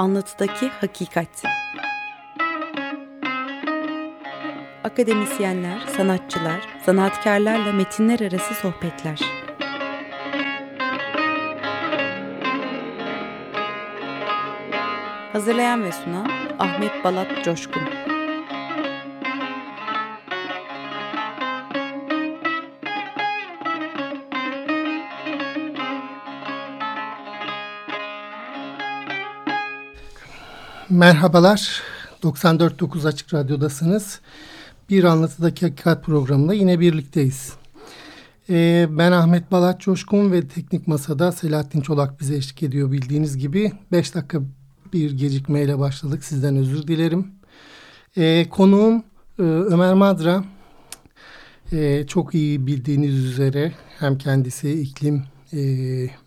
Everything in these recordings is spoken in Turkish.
Anlatıdaki Hakikat Akademisyenler, sanatçılar, sanatkarlarla metinler arası sohbetler. Hazırlayan ve sunan Ahmet Balat Coşkun Merhabalar, 94.9 Açık Radyo'dasınız. Bir Anlatıdaki Hakikat programında yine birlikteyiz. Ee, ben Ahmet Balat Coşkun ve Teknik Masa'da Selahattin Çolak bize eşlik ediyor bildiğiniz gibi. 5 dakika bir gecikmeyle başladık, sizden özür dilerim. Ee, konuğum e, Ömer Madra. Ee, çok iyi bildiğiniz üzere hem kendisi iklim e,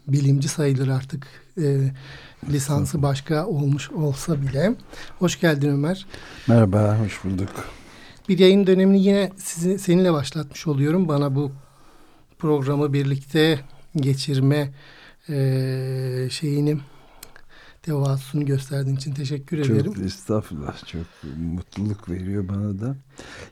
bilimci sayılır artık. E, lisansı başka olmuş olsa bile. Hoş geldin Ömer. Merhaba, hoş bulduk. Bir yayın dönemini yine sizi, seninle başlatmış oluyorum. Bana bu programı birlikte geçirme e, şeyini devasını gösterdiğin için teşekkür çok ederim. Çok estağfurullah. Çok mutluluk veriyor bana da.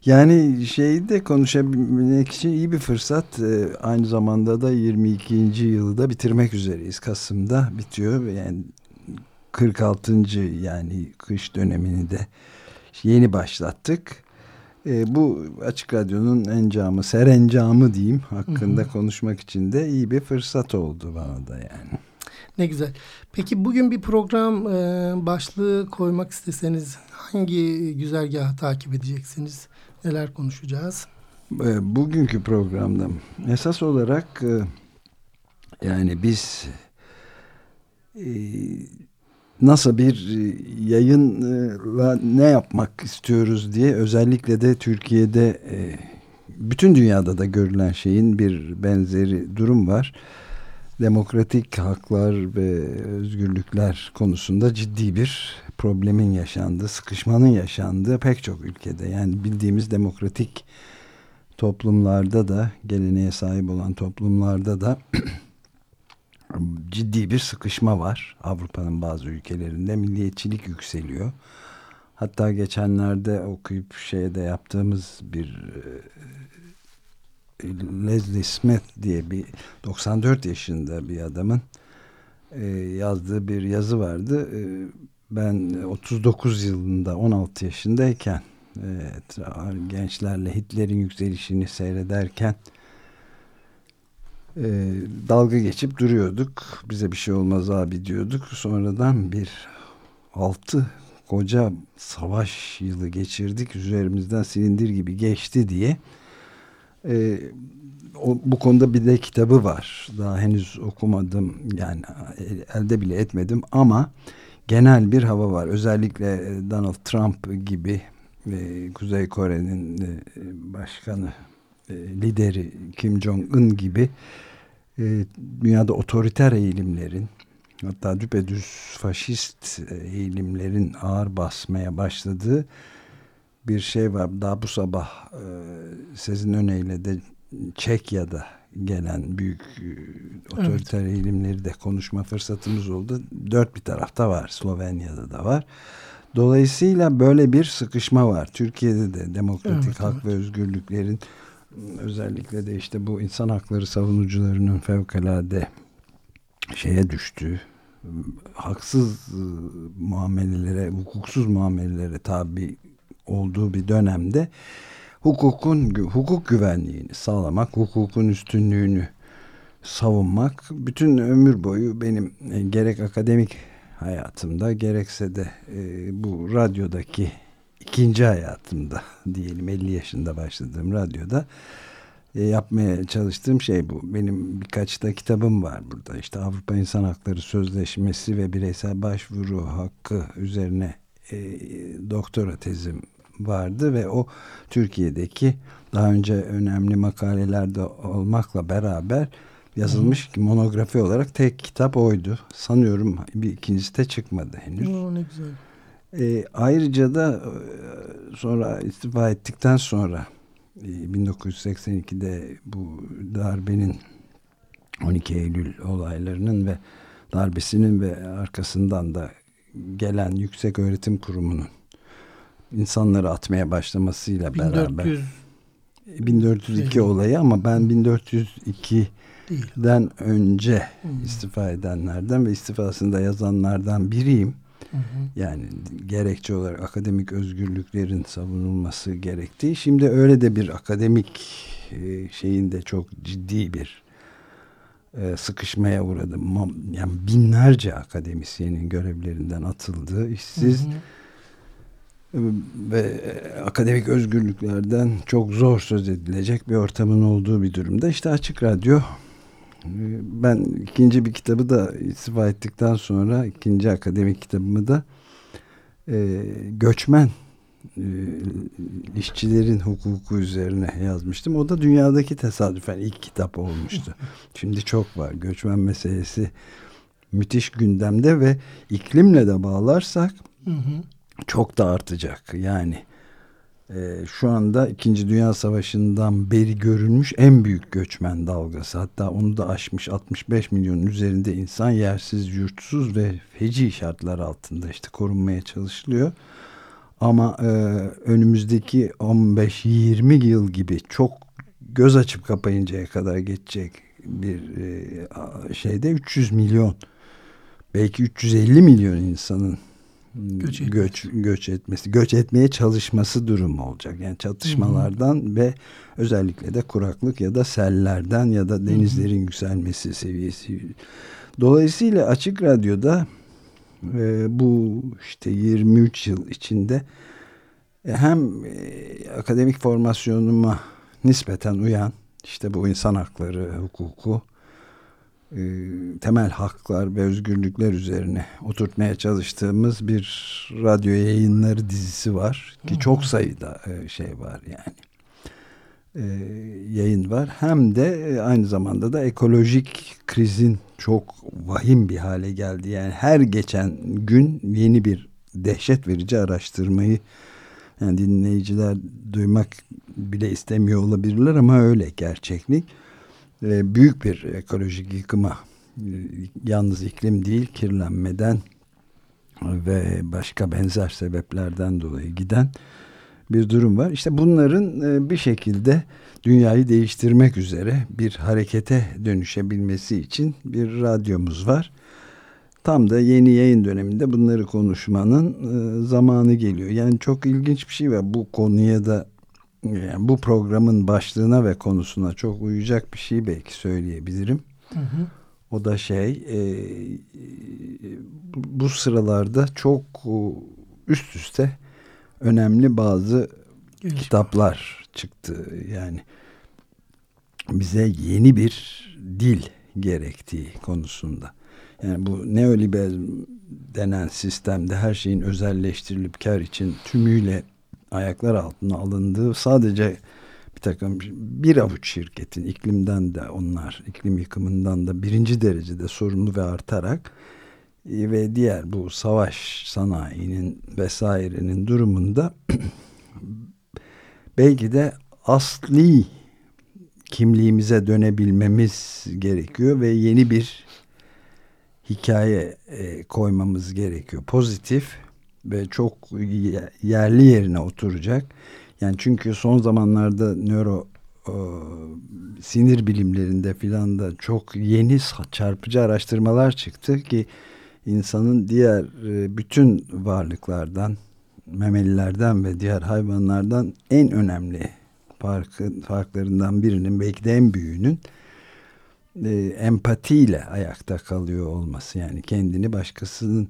Yani şeyi de konuşabilmek için iyi bir fırsat. Ee, aynı zamanda da 22. yılı da bitirmek üzereyiz. Kasım'da bitiyor. Yani 46. yani kış dönemini de yeni başlattık. E, bu Açık Radyo'nun encamı, serencamı diyeyim hakkında hı hı. konuşmak için de iyi bir fırsat oldu bana da yani. Ne güzel. Peki bugün bir program e, başlığı koymak isteseniz hangi güzergahı takip edeceksiniz? Neler konuşacağız? E, bugünkü programda esas olarak e, yani biz e, nasıl bir e, yayınla ne yapmak istiyoruz diye özellikle de Türkiye'de e, bütün dünyada da görülen şeyin bir benzeri durum var. Demokratik haklar ve özgürlükler konusunda ciddi bir problemin yaşandığı, sıkışmanın yaşandığı pek çok ülkede. Yani bildiğimiz demokratik toplumlarda da, geleneğe sahip olan toplumlarda da ciddi bir sıkışma var. Avrupa'nın bazı ülkelerinde milliyetçilik yükseliyor. Hatta geçenlerde okuyup şeyde yaptığımız bir e, Leslie Smith diye bir 94 yaşında bir adamın e, yazdığı bir yazı vardı. E, ben 39 yılında 16 yaşındayken gençlerle Hitler'in yükselişini seyrederken dalga geçip duruyorduk. Bize bir şey olmaz abi diyorduk. Sonradan bir altı koca savaş yılı geçirdik. Üzerimizden silindir gibi geçti diye. E, o, bu konuda bir de kitabı var. Daha henüz okumadım. Yani elde bile etmedim ama genel bir hava var. Özellikle Donald Trump gibi e, Kuzey Kore'nin e, başkanı e, lideri Kim Jong-un gibi e, dünyada otoriter eğilimlerin hatta düpedüz faşist eğilimlerin ağır basmaya başladığı bir şey var. Daha bu sabah e, sizin öneyle de Çekya'da gelen büyük otoriter evet. eğilimleri de konuşma fırsatımız oldu. Dört bir tarafta var. Slovenya'da da var. Dolayısıyla böyle bir sıkışma var. Türkiye'de de demokratik evet, hak evet. ve özgürlüklerin özellikle de işte bu insan hakları savunucularının fevkalade şeye düştüğü haksız muamelelere, hukuksuz muamelelere tabi olduğu bir dönemde hukukun hukuk güvenliğini sağlamak, hukukun üstünlüğünü savunmak bütün ömür boyu benim gerek akademik hayatımda gerekse de e, bu radyodaki ikinci hayatımda diyelim 50 yaşında başladığım radyoda e, yapmaya çalıştığım şey bu. Benim birkaç da kitabım var burada. İşte Avrupa İnsan Hakları Sözleşmesi ve bireysel başvuru hakkı üzerine e, doktora tezim vardı ve o Türkiye'deki daha önce önemli makalelerde olmakla beraber yazılmış ki monografi olarak tek kitap oydu. Sanıyorum bir ikincisi de çıkmadı henüz. Ne güzel. E, ayrıca da e, sonra istifa ettikten sonra e, 1982'de bu darbenin 12 Eylül olaylarının ve darbesinin ve arkasından da gelen yüksek öğretim kurumunun insanları atmaya başlamasıyla 1400 beraber 1402 değil. olayı ama ben 1402'den önce hmm. istifa edenlerden ve istifasında yazanlardan biriyim. Hı Yani gerekçe olarak akademik özgürlüklerin savunulması gerektiği. Şimdi öyle de bir akademik e, şeyinde çok ciddi bir e, sıkışmaya uğradı. Yani binlerce akademisyenin görevlerinden atıldığı, işsiz hı hı. ve akademik özgürlüklerden çok zor söz edilecek bir ortamın olduğu bir durumda. İşte Açık Radyo ben ikinci bir kitabı da istifa ettikten sonra ikinci akademik kitabımı da e, göçmen e, işçilerin hukuku üzerine yazmıştım. O da dünyadaki tesadüfen ilk kitap olmuştu. Şimdi çok var. Göçmen meselesi müthiş gündemde ve iklimle de bağlarsak çok da artacak. Yani e, şu anda İkinci Dünya Savaşı'ndan beri görülmüş en büyük göçmen dalgası. Hatta onu da aşmış 65 milyonun üzerinde insan yersiz, yurtsuz ve feci şartlar altında işte korunmaya çalışılıyor. Ama e, önümüzdeki 15-20 yıl gibi çok göz açıp kapayıncaya kadar geçecek bir e, şeyde 300 milyon belki 350 milyon insanın göç, göç, göç etmesi, göç etmeye çalışması durumu olacak. Yani çatışmalardan Hı -hı. ve özellikle de kuraklık ya da sellerden ya da denizlerin Hı -hı. yükselmesi seviyesi. Dolayısıyla Açık Radyo'da e, bu işte 23 yıl içinde e, hem e, akademik formasyonuma nispeten uyan işte bu insan hakları hukuku temel haklar ve özgürlükler üzerine oturtmaya çalıştığımız bir radyo yayınları dizisi var ki çok sayıda e, şey var yani. E, yayın var. Hem de e, aynı zamanda da ekolojik krizin çok vahim bir hale geldi yani her geçen gün yeni bir dehşet verici araştırmayı yani dinleyiciler duymak bile istemiyor olabilirler ama öyle gerçeklik. e, büyük bir ekolojik yıkıma e, yalnız iklim değil kirlenmeden ve başka benzer sebeplerden dolayı giden bir durum var. İşte bunların e, bir şekilde dünyayı değiştirmek üzere bir harekete dönüşebilmesi için bir radyomuz var. Tam da yeni yayın döneminde bunları konuşmanın zamanı geliyor. Yani çok ilginç bir şey var. Bu konuya da yani bu programın başlığına ve konusuna çok uyacak bir şey belki söyleyebilirim. Hı hı. O da şey e, bu sıralarda çok üst üste önemli bazı Gelişme. kitaplar çıktı. Yani bize yeni bir dil gerektiği konusunda. Yani bu neoliberalizm denen sistemde her şeyin özelleştirilip kar için tümüyle ayaklar altına alındığı sadece bir takım bir avuç şirketin iklimden de onlar iklim yıkımından da birinci derecede sorumlu ve artarak e, ve diğer bu savaş sanayinin vesairenin durumunda belki de asli kimliğimize dönebilmemiz gerekiyor ve yeni bir hikaye e, koymamız gerekiyor. Pozitif ve çok yerli yerine oturacak. Yani çünkü son zamanlarda nöro e, sinir bilimlerinde filan da çok yeni çarpıcı araştırmalar çıktı ki insanın diğer e, bütün varlıklardan memelilerden ve diğer hayvanlardan en önemli farkı, farklarından birinin belki de en büyüğünün e, empatiyle ayakta kalıyor olması yani kendini başkasının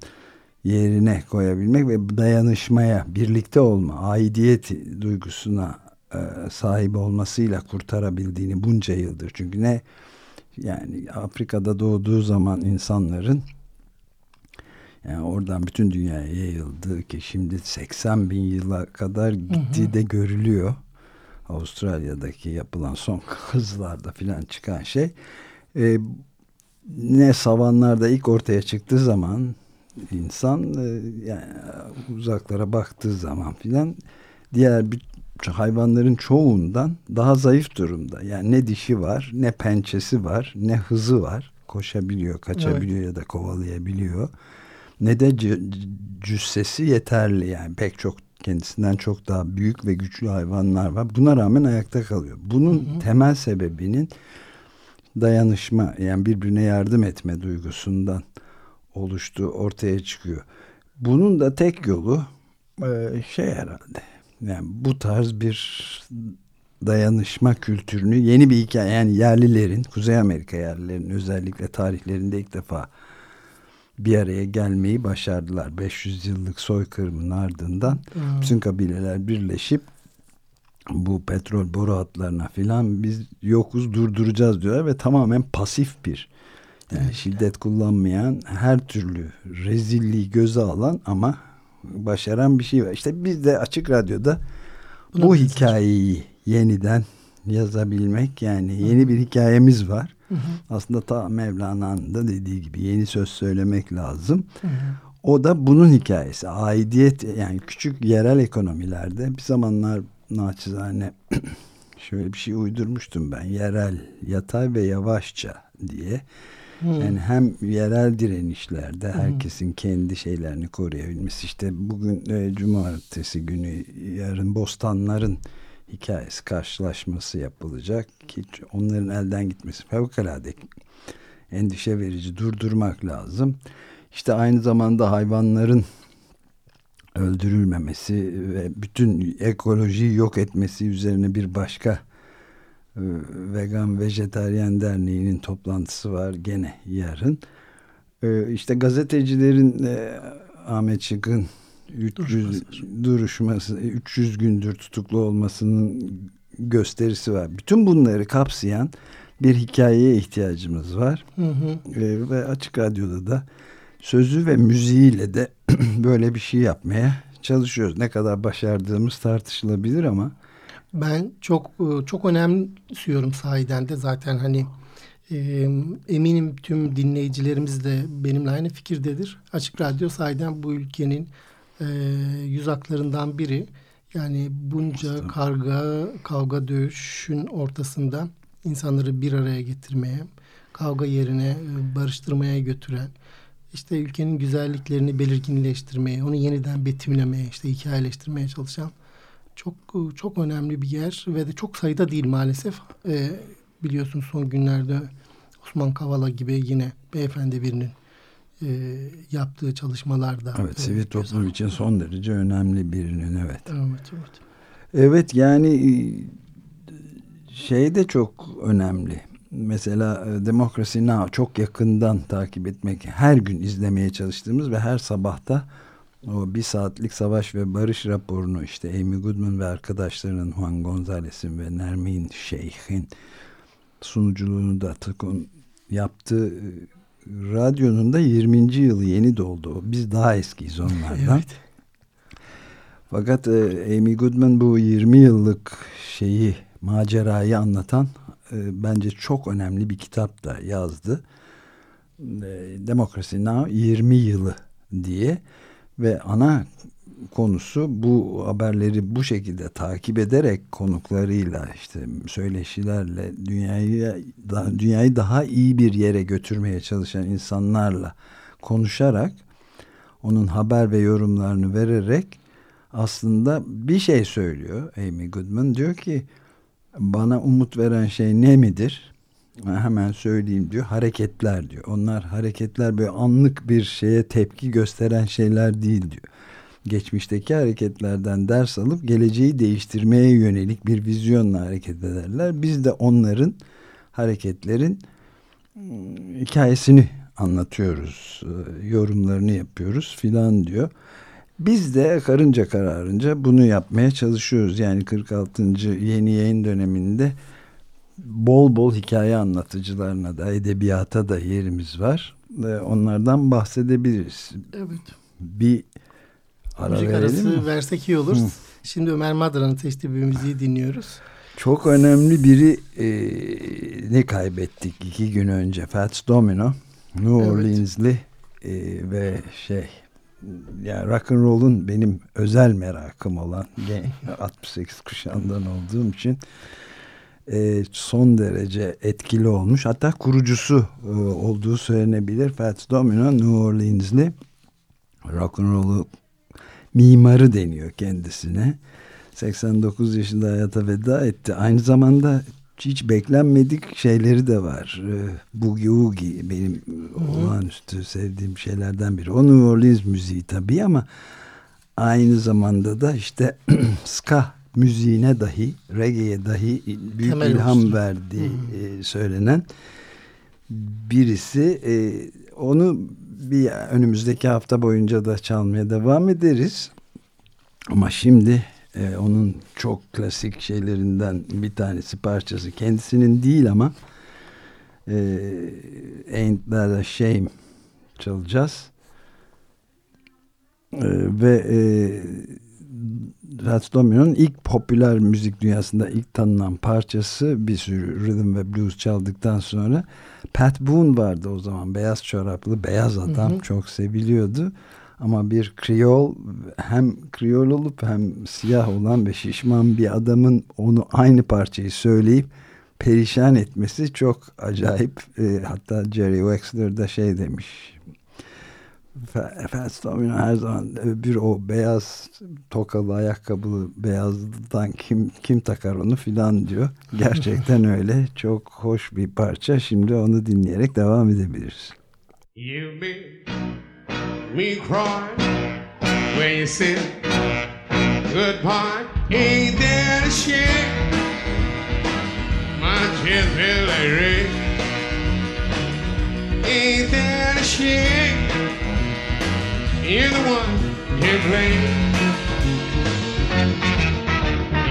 yerine koyabilmek ve dayanışmaya, birlikte olma, aidiyet duygusuna e, sahip olmasıyla kurtarabildiğini bunca yıldır. Çünkü ne yani Afrika'da doğduğu zaman insanların yani oradan bütün dünyaya yayıldı ki şimdi 80 bin yıla kadar gittiği hı hı. de görülüyor. Avustralya'daki yapılan son hızlarda filan çıkan şey. E, ne savanlarda ilk ortaya çıktığı zaman insan e, yani uzaklara baktığı zaman filan diğer bir hayvanların çoğundan daha zayıf durumda. Yani ne dişi var, ne pençesi var, ne hızı var. Koşabiliyor, kaçabiliyor evet. ya da kovalayabiliyor. ne de cüssesi yeterli yani pek çok kendisinden çok daha büyük ve güçlü hayvanlar var. Buna rağmen ayakta kalıyor. Bunun hı hı. temel sebebinin dayanışma yani birbirine yardım etme duygusundan oluştuğu ortaya çıkıyor. Bunun da tek yolu e, şey herhalde yani bu tarz bir dayanışma kültürünü yeni bir hikaye yani yerlilerin Kuzey Amerika yerlilerin özellikle tarihlerinde ilk defa bir araya gelmeyi başardılar. 500 yıllık soykırımın ardından hmm. bütün kabileler birleşip bu petrol boru hatlarına filan biz yokuz durduracağız diyorlar ve tamamen pasif bir yani şiddet kullanmayan her türlü rezilliği göze alan ama başaran bir şey var. İşte biz de açık radyoda Buna bu hikayeyi yeniden yazabilmek yani yeni bir hikayemiz var. Hı hı. Aslında ta Mevlana'nın da dediği gibi yeni söz söylemek lazım. Hı hı. O da bunun hikayesi. Aidiyet yani küçük yerel ekonomilerde bir zamanlar naçizane şöyle bir şey uydurmuştum ben. Yerel, yatay ve yavaşça diye. Hmm. Yani hem yerel direnişlerde herkesin hmm. kendi şeylerini koruyabilmesi. İşte bugün e, cumartesi günü yarın bostanların hikayesi karşılaşması yapılacak ki onların elden gitmesi fevkalade endişe verici durdurmak lazım. İşte aynı zamanda hayvanların öldürülmemesi ve bütün ekolojiyi yok etmesi üzerine bir başka vegan vejetaryen derneğinin toplantısı var gene yarın. E, işte gazetecilerin e, Ahmet Şık'ın 300 duruşması 300 gündür tutuklu olmasının gösterisi var. Bütün bunları kapsayan bir hikayeye ihtiyacımız var. Hı hı. E, ve açık radyoda da sözü ve müziğiyle de böyle bir şey yapmaya çalışıyoruz. Ne kadar başardığımız tartışılabilir ama ben çok e, çok önemsiyorum sahiden de zaten hani e, eminim tüm dinleyicilerimiz de benimle aynı fikirdedir. Açık Radyo sahiden bu ülkenin e, yüz haklarından biri. Yani bunca karga, kavga, dövüşün ortasında insanları bir araya getirmeye, kavga yerine e, barıştırmaya götüren, işte ülkenin güzelliklerini belirginleştirmeye, onu yeniden betimlemeye, işte hikayeleştirmeye çalışan çok çok önemli bir yer ve de çok sayıda değil maalesef. E, biliyorsun son günlerde Osman Kavala gibi yine beyefendi birinin e, yaptığı çalışmalarda. Evet, e, sivil toplum için son derece önemli birinin evet. Evet, evet. Evet yani e, şey de çok önemli. Mesela e, Democracy Now çok yakından takip etmek, her gün izlemeye çalıştığımız ve her sabahta o bir saatlik savaş ve barış raporunu işte Amy Goodman ve arkadaşlarının Juan Gonzalez'in ve Nermin Şeyh'in sunuculuğunu da tıkın yaptığı radyonun da 20. yılı yeni doldu. Biz daha eskiyiz onlardan. evet. Fakat e, Amy Goodman bu 20 yıllık şeyi macerayı anlatan e, bence çok önemli bir kitap da yazdı. E, Demokrasi Now 20 yılı diye ve ana konusu bu haberleri bu şekilde takip ederek konuklarıyla işte söyleşilerle dünyayı dünyayı daha iyi bir yere götürmeye çalışan insanlarla konuşarak onun haber ve yorumlarını vererek aslında bir şey söylüyor Amy Goodman diyor ki bana umut veren şey ne midir? Hemen söyleyeyim diyor. Hareketler diyor. Onlar hareketler böyle anlık bir şeye tepki gösteren şeyler değil diyor. Geçmişteki hareketlerden ders alıp geleceği değiştirmeye yönelik bir vizyonla hareket ederler. Biz de onların hareketlerin ıı, hikayesini anlatıyoruz, ıı, yorumlarını yapıyoruz filan diyor. Biz de karınca kararınca bunu yapmaya çalışıyoruz. Yani 46. yeni yayın döneminde bol bol hikaye anlatıcılarına da edebiyata da yerimiz var. Ve onlardan bahsedebiliriz. Evet. Bir ara Müzik arası mi? versek iyi olur. Hı. Şimdi Ömer Madra'nın seçtiği bir müziği dinliyoruz. Çok önemli biri e, ne kaybettik iki gün önce Fats Domino New Orleans'li e, ve şey yani rock and roll'un benim özel merakım olan 68 kuşağından olduğum için e, son derece etkili olmuş. Hatta kurucusu e, olduğu söylenebilir. Fats Domino New Orleans'li rock'n'roll'u mimarı deniyor kendisine. 89 yaşında hayata veda etti. Aynı zamanda hiç beklenmedik şeyleri de var. Ee, Boogie Woogie benim Hı-hı. olağanüstü sevdiğim şeylerden biri. O New Orleans müziği tabii ama aynı zamanda da işte ska müziğine dahi, reggae'ye dahi büyük Temel ilham olsun. verdiği e, söylenen birisi. E, onu bir önümüzdeki hafta boyunca da çalmaya devam ederiz. Ama şimdi e, onun çok klasik şeylerinden bir tanesi parçası kendisinin değil ama e, Ain't That a Shame çalacağız. E, ve e, Fats Domino'nun ilk popüler müzik dünyasında ilk tanınan parçası bir sürü rhythm ve blues çaldıktan sonra Pat Boone vardı o zaman beyaz çoraplı beyaz adam hı hı. çok seviliyordu ama bir Kriyol hem Kriyol olup hem siyah olan ve şişman bir adamın onu aynı parçayı söyleyip perişan etmesi çok acayip. E, hatta Jerry Wexler da şey demiş. Fats Domino her zaman bir o beyaz tokalı ayakkabılı beyazdan kim kim takar onu filan diyor. Gerçekten öyle. Çok hoş bir parça. Şimdi onu dinleyerek devam edebiliriz. You me cry when you sit. Good part ain't there to share. My chest feel like rain. Ain't there to share. You're the one you blame.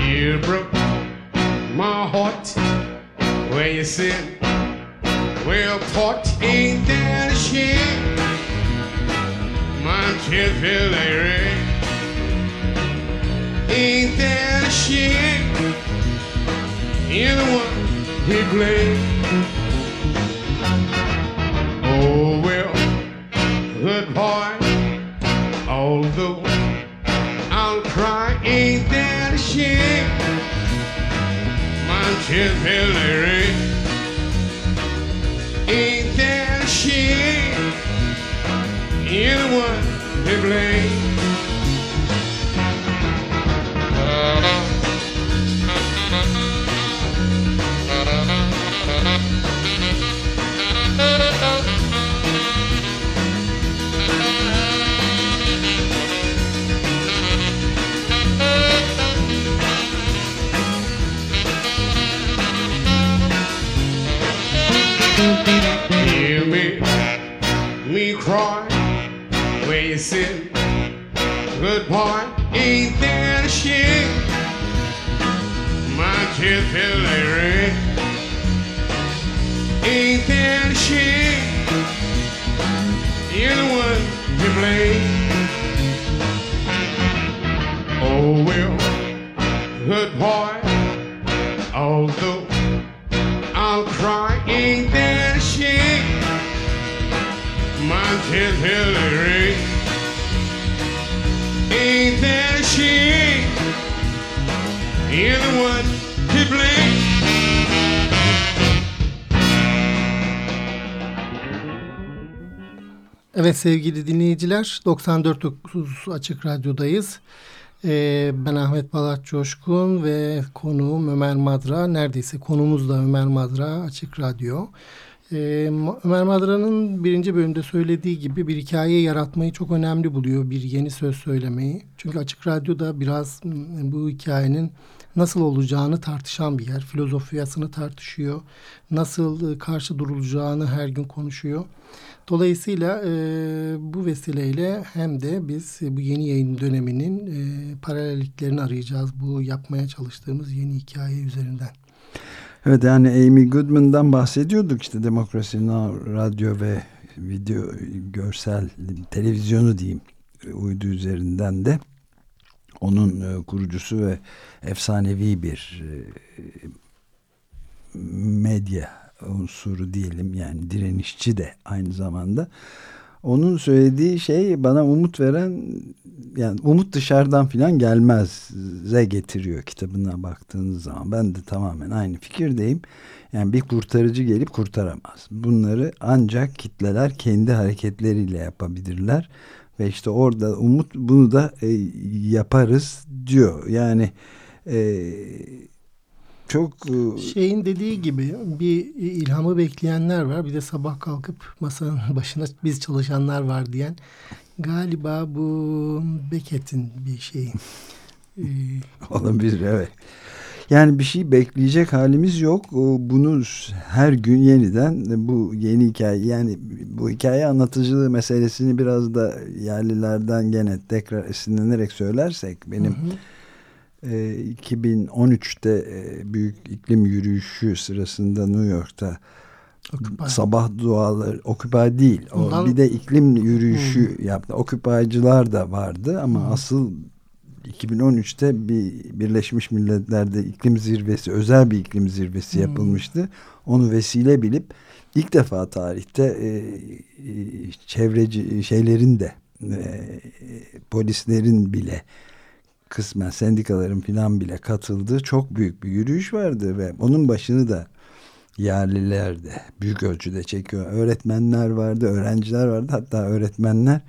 You broke my heart when you sit. Well, part ain't there to share my kids feel like rain. Ain't that a shame? You're the one he blamed. Oh well, good boy. Although I'll cry, ain't that a shame? My feel like rain. Ain't that a shame? Anyone to blame. Good boy, sevgili dinleyiciler 94.9 Açık Radyo'dayız. Ee, ben Ahmet Balat Coşkun ve konuğum Ömer Madra. Neredeyse konumuz da Ömer Madra Açık Radyo. Ee, Ömer Madra'nın birinci bölümde söylediği gibi bir hikaye yaratmayı çok önemli buluyor. Bir yeni söz söylemeyi. Çünkü Açık Radyo'da biraz bu hikayenin nasıl olacağını tartışan bir yer. Filozofiyasını tartışıyor. Nasıl karşı durulacağını her gün konuşuyor. Dolayısıyla e, bu vesileyle hem de biz bu yeni yayın döneminin e, paralelliklerini arayacağız. Bu yapmaya çalıştığımız yeni hikaye üzerinden. Evet yani Amy Goodman'dan bahsediyorduk işte Demokrasi radyo ve video görsel televizyonu diyeyim uydu üzerinden de. Onun e, kurucusu ve efsanevi bir e, medya unsuru diyelim yani direnişçi de aynı zamanda onun söylediği şey bana umut veren yani umut dışarıdan filan gelmezze getiriyor kitabına baktığınız zaman. Ben de tamamen aynı fikirdeyim. Yani bir kurtarıcı gelip kurtaramaz. Bunları ancak kitleler kendi hareketleriyle yapabilirler. ve işte orada umut bunu da e, yaparız diyor. Yani e, çok e, şeyin dediği gibi bir ilhamı bekleyenler var. Bir de sabah kalkıp masanın başına biz çalışanlar var diyen galiba bu Beckett'in bir şeyi. Ee, Olabilir evet. Yani bir şey bekleyecek halimiz yok. Bunu her gün yeniden bu yeni hikaye yani bu hikaye anlatıcılığı meselesini biraz da yerlilerden gene tekrar esinlenerek söylersek benim hı hı. E, 2013'te e, büyük iklim yürüyüşü sırasında New York'ta Occupy. sabah duaları Occupy değil. O, bir de iklim yürüyüşü hmm. yaptı. Occupy'cılar da vardı ama hmm. asıl 2013'te bir Birleşmiş Milletler'de iklim zirvesi, özel bir iklim zirvesi hmm. yapılmıştı. Onu vesile bilip ilk defa tarihte e, e, çevreci şeylerin de e, polislerin bile kısmen sendikaların filan bile katıldığı çok büyük bir yürüyüş vardı ve onun başını da yerliler de büyük ölçüde çekiyor. Öğretmenler vardı, öğrenciler vardı. Hatta öğretmenler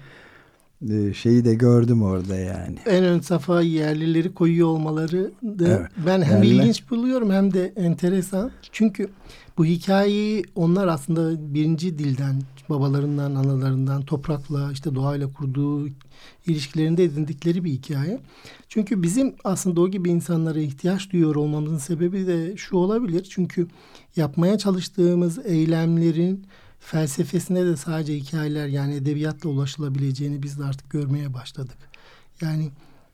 e, şeyi de gördüm orada yani. En ön safa yerlileri koyuyor olmaları da evet. ben hem Yerliler. ilginç buluyorum hem de enteresan. Çünkü bu hikayeyi onlar aslında birinci dilden, babalarından, analarından, toprakla, işte doğayla kurduğu ilişkilerinde edindikleri bir hikaye. Çünkü bizim aslında o gibi insanlara ihtiyaç duyuyor olmamızın sebebi de şu olabilir. Çünkü yapmaya çalıştığımız eylemlerin felsefesine de sadece hikayeler yani edebiyatla ulaşılabileceğini biz de artık görmeye başladık. Yani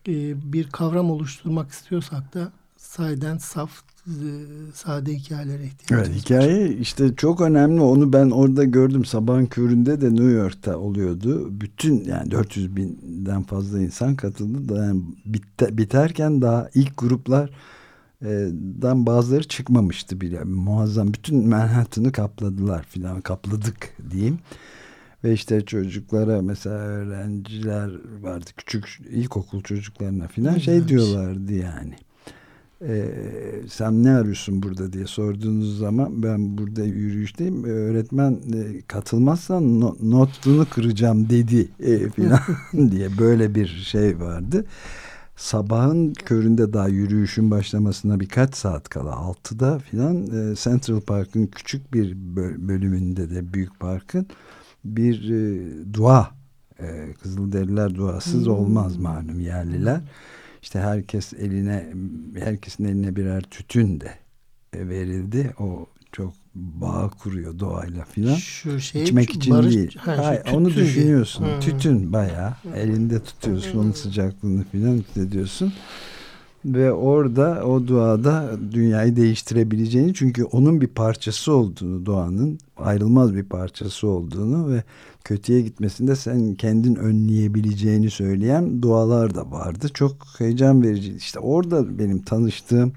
e, bir kavram oluşturmak istiyorsak da sayeden saf e, sade hikayelere ihtiyacımız evet, hikaye var. işte çok önemli onu ben orada gördüm sabahın köründe de New York'ta oluyordu bütün yani 400 binden fazla insan katıldı da yani bit, biterken daha ilk gruplar dan bazıları çıkmamıştı bile. Muazzam bütün Manhattan'ı kapladılar filan kapladık diyeyim. Ve işte çocuklara mesela öğrenciler vardı küçük ilkokul çocuklarına filan şey diyorlardı yani. Ee, sen ne arıyorsun burada diye sorduğunuz zaman ben burada yürüyüşteyim öğretmen e, katılmazsan no, notunu kıracağım dedi e, filan diye böyle bir şey vardı sabahın köründe daha yürüyüşün başlamasına birkaç saat kala 6'da filan e, Central Park'ın küçük bir bölümünde de büyük parkın bir e, dua e, Kızılderililer duasız hmm. olmaz malum yerliler. İşte herkes eline herkesin eline birer tütün de e, verildi. O çok bağ kuruyor doğayla filan. Şu şey İçmek için barış, değil. Ha, Hayır, onu düşünüyorsun. Hmm. Tütün bayağı elinde tutuyorsun hmm. onun sıcaklığını filan hissediyorsun. Ve orada o duada dünyayı değiştirebileceğini çünkü onun bir parçası olduğunu doğanın ayrılmaz bir parçası olduğunu ve kötüye gitmesinde sen kendin önleyebileceğini söyleyen dualar da vardı. Çok heyecan verici. İşte orada benim tanıştığım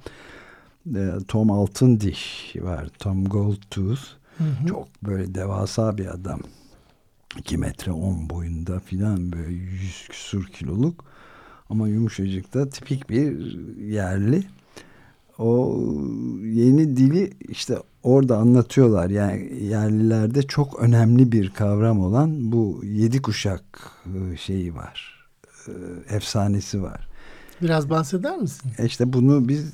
e, Tom Altın Diş var. Tom Goldtooth. Hı hı. Çok böyle devasa bir adam. 2 metre 10 boyunda filan böyle 100 küsur kiloluk. Ama yumuşacık da tipik bir yerli. O yeni dili işte orada anlatıyorlar. Yani yerlilerde çok önemli bir kavram olan bu yedi kuşak e, şeyi var. E, efsanesi var. Biraz bahseder misin? İşte bunu biz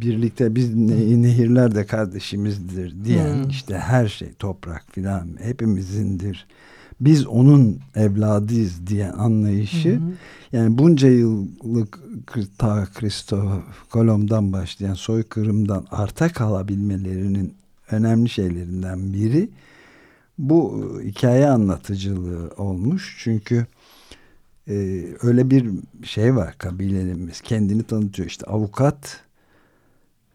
birlikte biz ne, nehirler de kardeşimizdir diyen hmm. işte her şey toprak filan hepimizindir. Biz onun evladıyız diyen anlayışı hmm. yani bunca yıllık ta Kristof Kolomb'dan başlayan soykırımdan arta kalabilmelerinin önemli şeylerinden biri bu hikaye anlatıcılığı olmuş. Çünkü e, öyle bir şey var kabilelerimiz kendini tanıtıyor işte avukat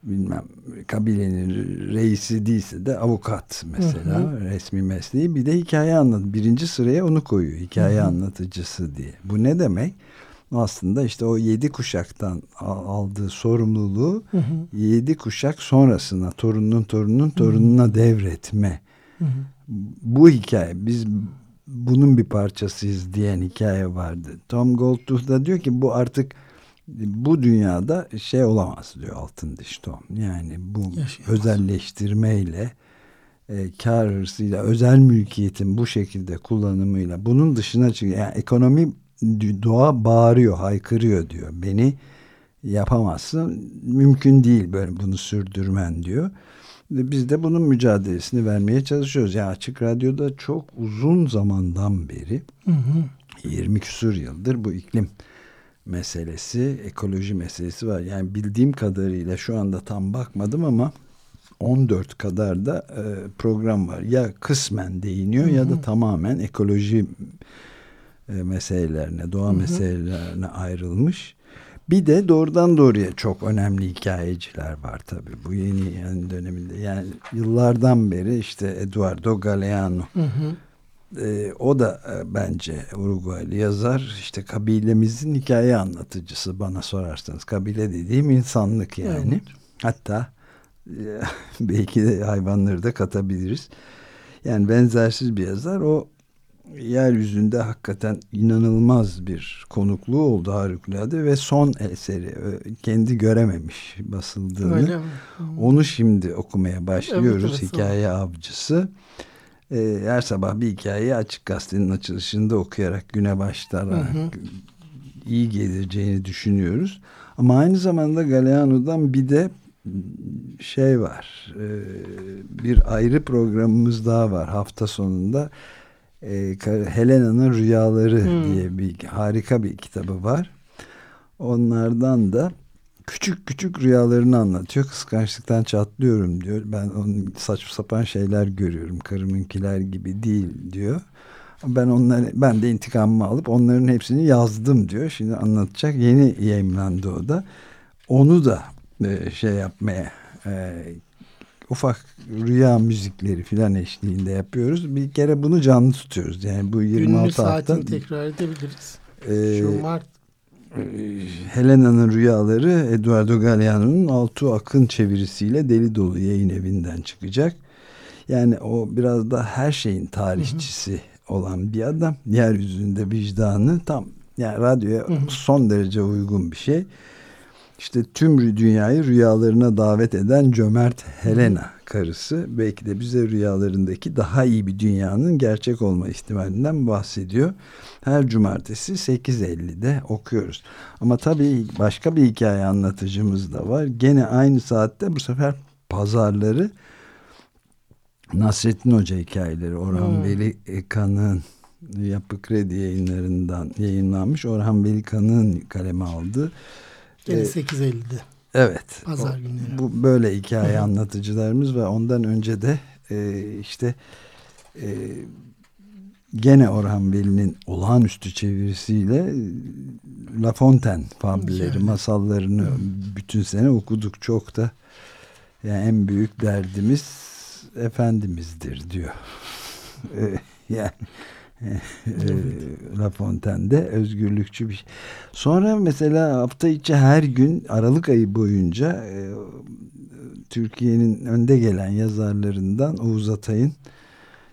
bilmem kabilenin reisi değilse de avukat mesela hı hı. resmi mesleği bir de hikaye anlat birinci sıraya onu koyuyor hikaye hı hı. anlatıcısı diye bu ne demek aslında işte o yedi kuşaktan aldığı sorumluluğu hı hı. yedi kuşak sonrasına torunun torunun torununa hı hı. devretme hı hı. bu hikaye biz bunun bir parçasıyız diyen hikaye vardı Tom Goldtooth da diyor ki bu artık bu dünyada şey olamaz diyor altın diş Tom. Yani bu Yaşayamaz. özelleştirmeyle e, kar hırsıyla özel mülkiyetin bu şekilde kullanımıyla bunun dışına çıkıyor. Yani ekonomi doğa bağırıyor, haykırıyor diyor. Beni yapamazsın. Mümkün değil böyle bunu sürdürmen diyor. Biz de bunun mücadelesini vermeye çalışıyoruz. Yani Açık Radyo'da çok uzun zamandan beri hı hı. 20 küsur yıldır bu iklim meselesi, ekoloji meselesi var. Yani bildiğim kadarıyla şu anda tam bakmadım ama 14 kadar da e, program var. Ya kısmen değiniyor hı hı. ya da tamamen ekoloji e, meselelerine, doğa hı hı. meselelerine ayrılmış. Bir de doğrudan doğruya çok önemli hikayeciler var tabii bu yeni yani döneminde. Yani yıllardan beri işte Eduardo Galeano. Hı hı. E, o da e, bence Uruguaylı yazar. İşte kabilemizin hikaye anlatıcısı bana sorarsanız. Kabile dediğim insanlık yani. Evet. Hatta e, belki de hayvanları da katabiliriz. Yani benzersiz bir yazar. O yeryüzünde hakikaten inanılmaz bir konukluğu oldu harikulade ve son eseri kendi görememiş basıldığını. Onu şimdi okumaya başlıyoruz. Evet, evet, Hikaye avcısı. Ee, her sabah bir hikayeyi açık gazetenin açılışında okuyarak güne başlayarak iyi geleceğini düşünüyoruz. Ama aynı zamanda Galeano'dan bir de şey var. E, bir ayrı programımız daha var hafta sonunda e, Helena'nın Rüyaları hmm. diye bir harika bir kitabı var. Onlardan da küçük küçük rüyalarını anlatıyor. Kıskançlıktan çatlıyorum diyor. Ben onun saçma sapan şeyler görüyorum. Karımınkiler gibi değil diyor. Ben onları ben de intikamımı alıp onların hepsini yazdım diyor. Şimdi anlatacak. Yeni yayınlandı o da. Onu da e, şey yapmaya e, ufak rüya müzikleri filan eşliğinde yapıyoruz. Bir kere bunu canlı tutuyoruz. Yani bu 26 Günlük saatini tekrar edebiliriz. E, Şu Mart Helena'nın rüyaları Eduardo Galeano'nun Altu Akın çevirisiyle Deli Dolu yayın evinden çıkacak. Yani o biraz da her şeyin tarihçisi hı hı. olan bir adam. Yeryüzünde vicdanı tam yani radyoya hı hı. son derece uygun bir şey işte tüm dünyayı rüyalarına davet eden cömert Helena karısı belki de bize rüyalarındaki daha iyi bir dünyanın gerçek olma ihtimalinden bahsediyor. Her cumartesi 8.50'de okuyoruz. Ama tabii başka bir hikaye anlatıcımız da var. Gene aynı saatte bu sefer pazarları Nasrettin Hoca hikayeleri Orhan hmm. Veli Kan'ın Yapı Kredi yayınlarından yayınlanmış. Orhan Veli Kan'ın kaleme aldığı Gene 8.50'de. Evet. Pazar günleri. Bu böyle hikaye anlatıcılarımız ve ondan önce de e, işte e, gene Orhan Veli'nin olağanüstü çevirisiyle e, La Fontaine fabülleri, yani. masallarını Hı. bütün sene okuduk çok da. Yani en büyük derdimiz Efendimiz'dir diyor. E, yani La Fontaine'de özgürlükçü bir şey. Sonra mesela hafta içi her gün Aralık ayı boyunca e, Türkiye'nin önde gelen yazarlarından Oğuz Atay'ın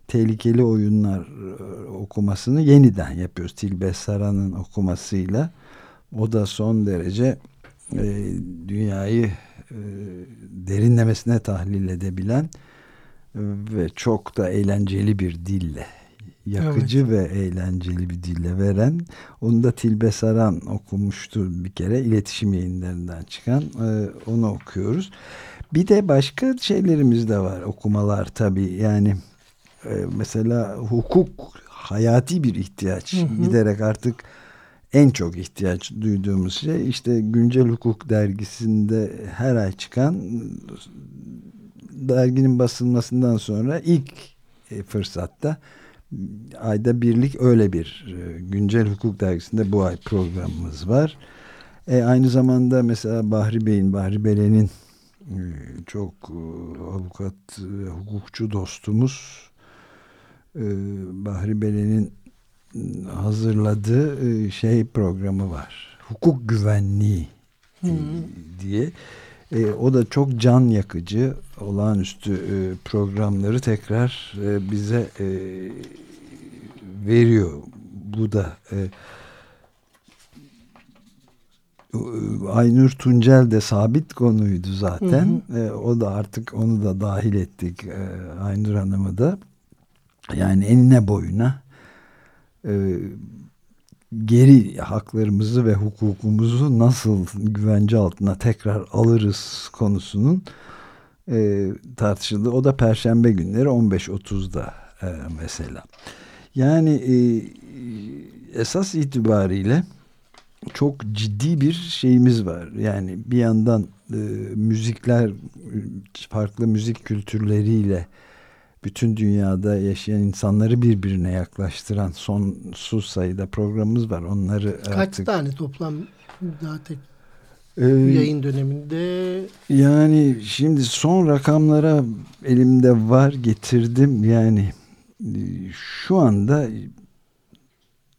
tehlikeli oyunlar e, okumasını yeniden yapıyoruz. Tilbe Saran'ın okumasıyla. O da son derece e, dünyayı e, derinlemesine tahlil edebilen ve çok da eğlenceli bir dille yakıcı evet. ve eğlenceli bir dille veren. Onu da Tilbe Saran okumuştu bir kere iletişim yayınlarından çıkan e, onu okuyoruz. Bir de başka şeylerimiz de var okumalar tabii yani e, mesela hukuk hayati bir ihtiyaç hı hı. giderek artık en çok ihtiyaç duyduğumuz şey işte Güncel Hukuk dergisinde her ay çıkan derginin basılmasından sonra ilk e, fırsatta ayda birlik öyle bir e, güncel hukuk dergisinde bu ay programımız var. E, aynı zamanda mesela Bahri Bey'in, Bahri Belen'in e, çok e, avukat hukukçu dostumuz Bahri Belen'in hazırladığı e, şey programı var. Hukuk güvenliği diye. E, o da çok can yakıcı olağanüstü e, programları tekrar e, bize e, veriyor. Bu da e, Aynur Tuncel de sabit konuydu zaten. Hı hı. E, o da artık onu da dahil ettik. E, Aynur Hanım'ı da. Yani enine boyuna e, geri haklarımızı ve hukukumuzu nasıl güvence altına tekrar alırız konusunun e, tartışıldı. O da Perşembe günleri 15.30'da e, mesela. Yani e, esas itibariyle çok ciddi bir şeyimiz var. Yani bir yandan e, müzikler, farklı müzik kültürleriyle bütün dünyada yaşayan insanları birbirine yaklaştıran sonsuz sayıda programımız var. Onları Kaç artık... tane toplam daha tek ee, yayın döneminde? Yani şimdi son rakamlara elimde var getirdim. Yani şu anda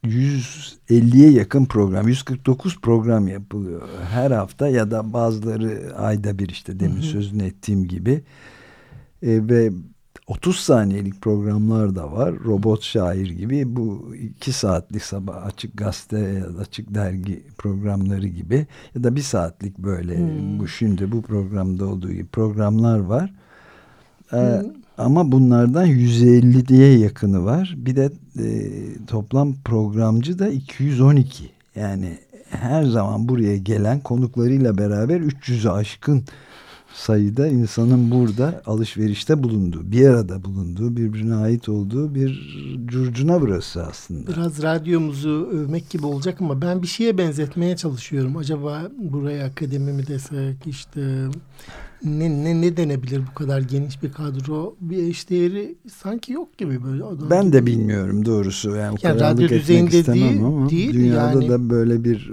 150'ye yakın program, 149 program yapılıyor her hafta ya da bazıları ayda bir işte demin hı hı. sözünü ettiğim gibi e, ve 30 saniyelik programlar da var. Robot şair gibi bu 2 saatlik sabah açık gazete ya da açık dergi programları gibi ya da bir saatlik böyle hmm. bu şimdi bu programda olduğu gibi programlar var. Ee, hmm. Ama bunlardan 150'ye yakını var. Bir de e, toplam programcı da 212. Yani her zaman buraya gelen konuklarıyla beraber 300'ü aşkın sayıda insanın burada alışverişte bulunduğu, bir arada bulunduğu, birbirine ait olduğu bir curcuna burası aslında. Biraz radyomuzu övmek gibi olacak ama ben bir şeye benzetmeye çalışıyorum. Acaba buraya akademi mi desek işte ne, ne, ne denebilir bu kadar geniş bir kadro bir eşdeğeri sanki yok gibi böyle. Adam ben de bilmiyorum doğrusu yani, yani radyo düzeyinde değil, ama değil dünyada yani, da böyle bir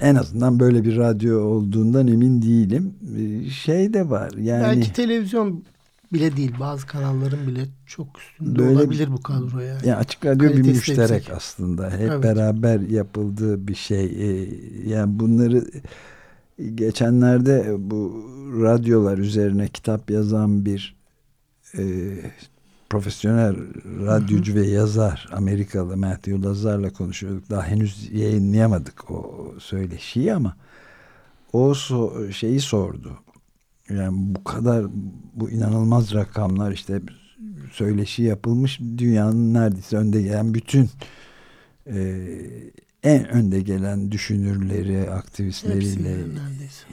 en azından böyle bir radyo olduğundan emin değilim. Ee, şey de var yani. Belki televizyon bile değil bazı kanalların bile çok üstünde böyle, olabilir bu kadro yani. yani açık radyo Kalitesi bir müşterek yüksek. aslında. Hep evet. beraber yapıldığı bir şey. Ee, yani bunları geçenlerde bu radyolar üzerine kitap yazan bir e, profesyonel radyocu hı hı. ve yazar Amerikalı Matthew Lazar'la konuşuyorduk. Daha henüz yayınlayamadık o söyleşiyi ama o so şeyi sordu. Yani bu kadar bu inanılmaz rakamlar işte söyleşi yapılmış dünyanın neredeyse önde gelen bütün e, en önde gelen düşünürleri, aktivistleriyle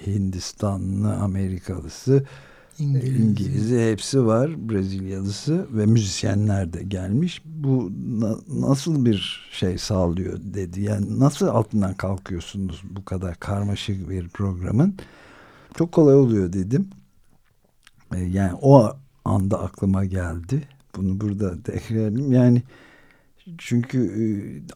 Hindistanlı, Amerikalısı İngiliz. İngiliz'i hepsi var. Brezilyalısı ve müzisyenler de gelmiş. Bu na nasıl bir şey sağlıyor dedi. Yani nasıl altından kalkıyorsunuz bu kadar karmaşık bir programın? Çok kolay oluyor dedim. E, yani o anda aklıma geldi. Bunu burada tekrarlayayım. Yani çünkü e,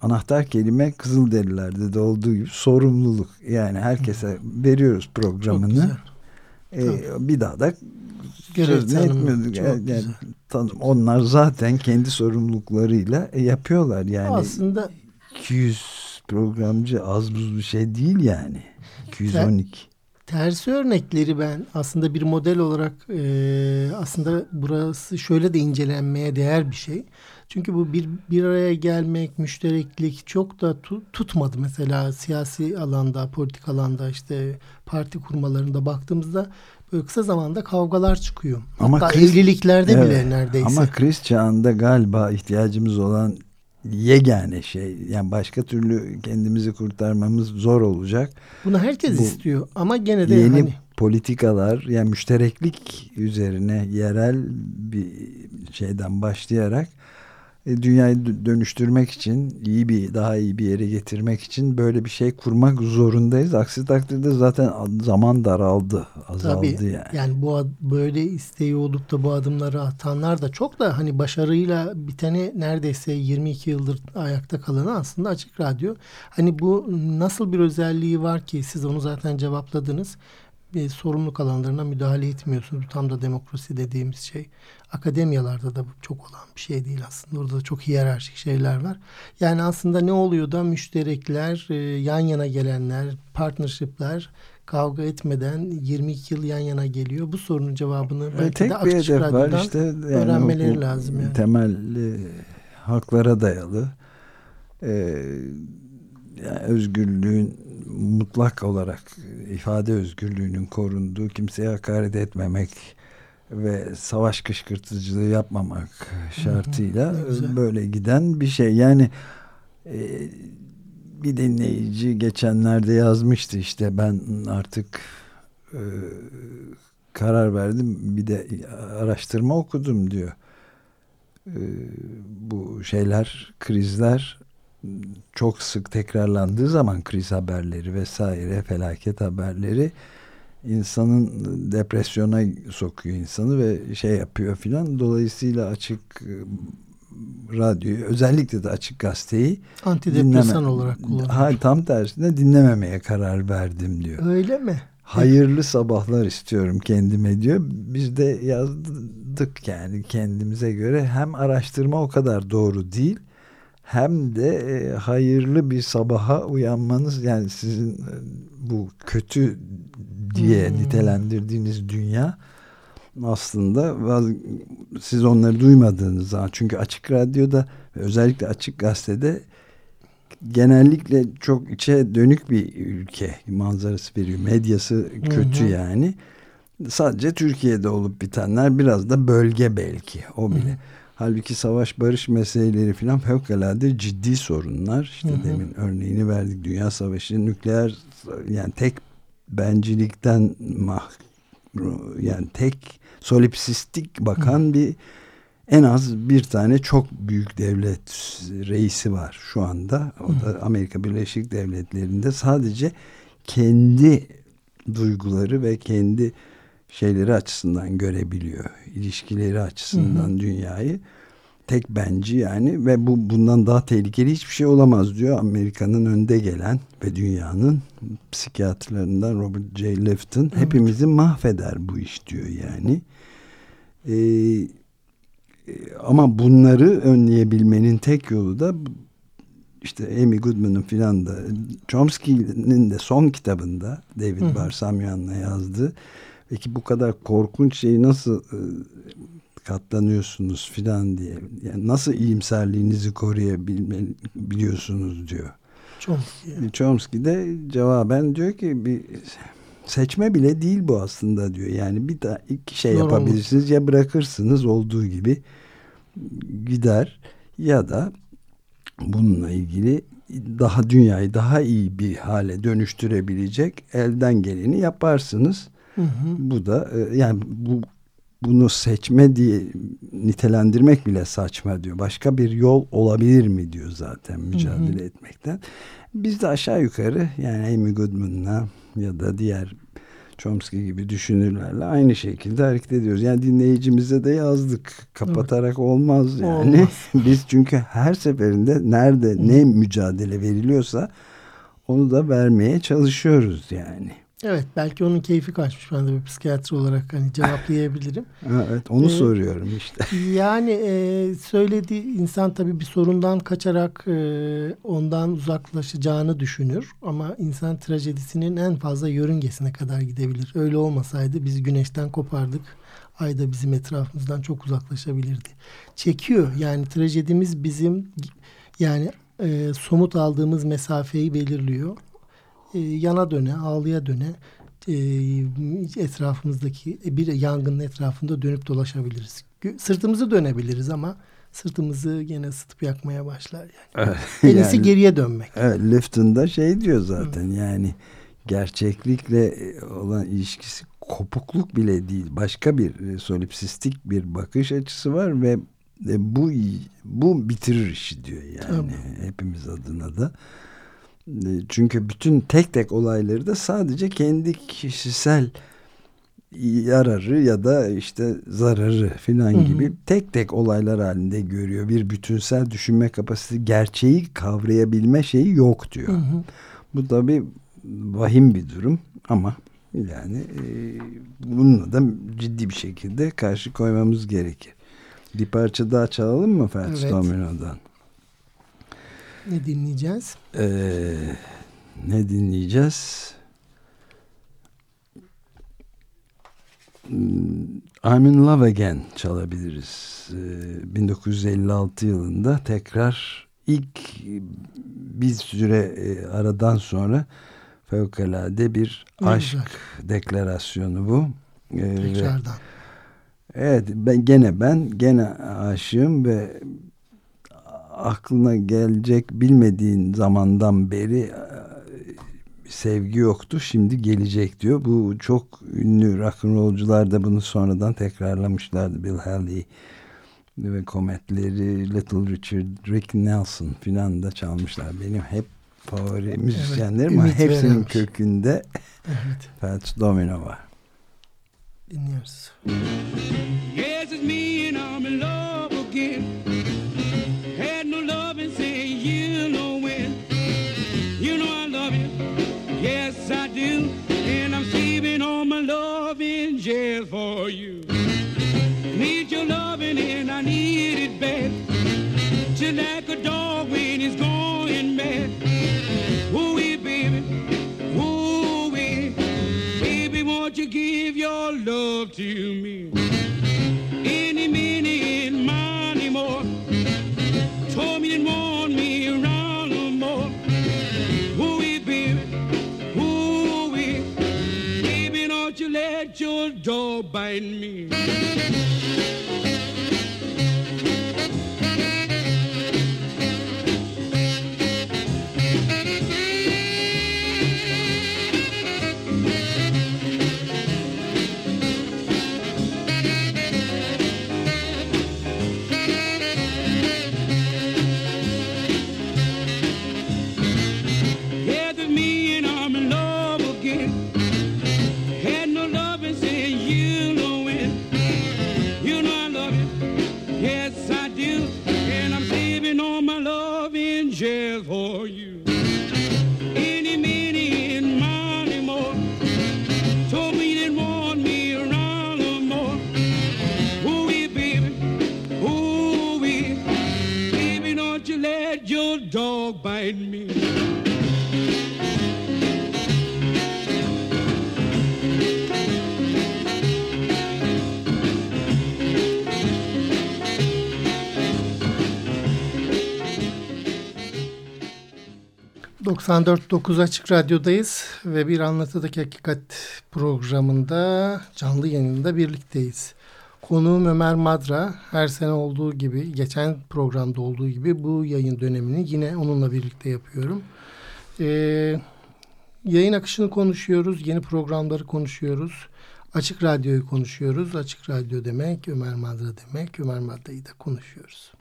anahtar kelime Kızılderililerde de olduğu gibi sorumluluk. Yani herkese veriyoruz programını e, bir daha da sözünü etmiyorduk. Yani, yani, tanım, onlar zaten kendi sorumluluklarıyla yapıyorlar. Yani aslında 200 programcı az buz bir şey değil yani. 212. tersi örnekleri ben aslında bir model olarak e, aslında burası şöyle de incelenmeye değer bir şey. Çünkü bu bir, bir araya gelmek, müştereklik çok da tu, tutmadı. Mesela siyasi alanda, politik alanda işte parti kurmalarında baktığımızda böyle kısa zamanda kavgalar çıkıyor. Ama Hatta kriz, evliliklerde evet, bile neredeyse. Ama kriz çağında galiba ihtiyacımız olan yegane şey. Yani başka türlü kendimizi kurtarmamız zor olacak. Bunu herkes Bu, istiyor ama gene de yeni hani... politikalar yani müştereklik üzerine yerel bir şeyden başlayarak dünyayı dönüştürmek için iyi bir daha iyi bir yere getirmek için böyle bir şey kurmak zorundayız. Aksi takdirde zaten zaman daraldı, azaldı Tabii, yani. Yani bu böyle isteği olup da bu adımları atanlar da çok da hani başarıyla biteni neredeyse 22 yıldır ayakta kalanı aslında Açık Radyo. Hani bu nasıl bir özelliği var ki siz onu zaten cevapladınız bir sorumluluk alanlarına müdahale etmiyorsunuz. Tam da demokrasi dediğimiz şey. Akademiyalarda da çok olan bir şey değil aslında. Orada da çok hiyerarşik şeyler var. Yani aslında ne oluyor da müşterekler, e, yan yana gelenler, partnershipler kavga etmeden 22 yıl yan yana geliyor. Bu sorunun cevabını belki Tek de bir hedef var işte yani öğrenmeleri lazım. Yani. Temel e, haklara dayalı. E, yani özgürlüğün mutlak olarak ifade özgürlüğünün korunduğu, kimseye hakaret etmemek ve savaş kışkırtıcılığı yapmamak şartıyla böyle giden bir şey. Yani e, bir dinleyici geçenlerde yazmıştı işte ben artık e, karar verdim bir de araştırma okudum diyor. E, bu şeyler krizler çok sık tekrarlandığı zaman kriz haberleri vesaire felaket haberleri insanın depresyona sokuyor insanı ve şey yapıyor filan. Dolayısıyla açık e, radyoyu özellikle de açık gazeteyi antidepresan dinleme, olarak kullanıyor. tam tersine dinlememeye karar verdim diyor. Öyle mi? Hayırlı sabahlar istiyorum kendime diyor. Biz de yazdık yani kendimize göre hem araştırma o kadar doğru değil hem de e, hayırlı bir sabaha uyanmanız yani sizin e, bu kötü diye hmm. nitelendirdiğiniz dünya aslında siz onları duymadığınız zaman çünkü açık radyoda ve özellikle açık gazetede genellikle çok içe dönük bir ülke manzarası veriyor. Medyası kötü hı hı. yani. Sadece Türkiye'de olup bitenler biraz da bölge belki o bile. Hı hı. Halbuki savaş barış meseleleri falan fevkalade ciddi sorunlar. İşte hı hı. demin örneğini verdik. Dünya Savaşı nükleer yani tek bencilikten mah yani tek solipsistik bakan hı. bir en az bir tane çok büyük devlet reisi var şu anda. O da Amerika Birleşik Devletleri'nde sadece kendi duyguları ve kendi şeyleri açısından görebiliyor. ilişkileri açısından hı hı. dünyayı tek benci yani ve bu bundan daha tehlikeli hiçbir şey olamaz diyor Amerika'nın önde gelen ve dünyanın psikiyatrlarından Robert J. Lifton evet. hepimizi mahveder bu iş diyor yani. Ee, ama bunları önleyebilmenin tek yolu da işte Amy Goodman'ın filan da Chomsky'nin de son kitabında David Barsamyan'la yazdığı Peki bu kadar korkunç şeyi nasıl e, katlanıyorsunuz filan diye. Yani nasıl iyimserliğinizi koruyabiliyorsunuz diyor. Chomsky. Chomsky de cevaben diyor ki bir seçme bile değil bu aslında diyor. Yani bir daha iki şey Doğru yapabilirsiniz. Ya bırakırsınız olduğu gibi gider ya da bununla ilgili daha dünyayı daha iyi bir hale dönüştürebilecek elden geleni yaparsınız. Hı hı. Bu da e, yani bu bunu seçme diye nitelendirmek bile saçma diyor. Başka bir yol olabilir mi diyor zaten mücadele hı hı. etmekten. Biz de aşağı yukarı yani Amy Goodman'la ya da diğer Chomsky gibi düşünürlerle aynı şekilde hareket ediyoruz. Yani dinleyicimize de yazdık. Kapatarak evet. olmaz yani. Olmaz. Biz çünkü her seferinde nerede ne mücadele veriliyorsa onu da vermeye çalışıyoruz yani. Evet belki onun keyfi kaçmış ben de bir psikiyatri olarak hani cevaplayabilirim. evet onu ee, soruyorum işte. Yani e, söylediği insan tabii bir sorundan kaçarak e, ondan uzaklaşacağını düşünür. Ama insan trajedisinin en fazla yörüngesine kadar gidebilir. Öyle olmasaydı biz güneşten kopardık. Ay da bizim etrafımızdan çok uzaklaşabilirdi. Çekiyor yani trajedimiz bizim yani e, somut aldığımız mesafeyi belirliyor e, yana döne, ağlıya döne e, etrafımızdaki e, bir yangının etrafında dönüp dolaşabiliriz. Sırtımızı dönebiliriz ama sırtımızı gene ısıtıp yakmaya başlar yani. en iyisi yani, geriye dönmek. Evet, Lifton'da şey diyor zaten Hı. yani gerçeklikle olan ilişkisi kopukluk bile değil. Başka bir solipsistik bir bakış açısı var ve bu bu bitirir işi diyor yani Tabii. hepimiz adına da. E, çünkü bütün tek tek olayları da sadece kendi kişisel yararı ya da işte zararı filan gibi tek tek olaylar halinde görüyor. Bir bütünsel düşünme kapasitesi, gerçeği kavrayabilme şeyi yok diyor. Hı hı. Bu tabi vahim bir durum ama yani e, bununla da ciddi bir şekilde karşı koymamız gerekir. Bir parça daha çalalım mı Ferdi evet. Domino'dan? Ne dinleyeceğiz? Ee, ne dinleyeceğiz? Hmm, I'm in Love Again çalabiliriz. Ee, 1956 yılında tekrar ilk bir süre e, aradan sonra fevkalade bir ne aşk güzel. deklarasyonu bu. Ee, Tekrardan. Evet ben gene ben gene aşığım ve aklına gelecek bilmediğin zamandan beri e, sevgi yoktu şimdi gelecek diyor. Bu çok ünlü rock'n'rollcular da bunu sonradan tekrarlamışlardı. Bill Haley ve kometleri Little Richard, Rick Nelson filan da çalmışlar. Benim hep favori müzisyenlerim evet, ama hepsinin verilmiş. kökünde evet. Fats Domino var. Dinliyoruz. Yes, it's me and I'm in love in for you. Need your loving and I need it bad. Just like a dog when he's going mad. Ooh, baby. Ooh, baby, won't you give your love to me? evil door bind me. ...94.9 Açık Radyo'dayız ve bir Anlatıdaki Hakikat programında canlı yayında birlikteyiz. Konuğum Ömer Madra her sene olduğu gibi geçen programda olduğu gibi bu yayın dönemini yine onunla birlikte yapıyorum. Ee, yayın akışını konuşuyoruz, yeni programları konuşuyoruz. Açık Radyo'yu konuşuyoruz. Açık Radyo demek Ömer Madra demek. Ömer Madra'yı da konuşuyoruz.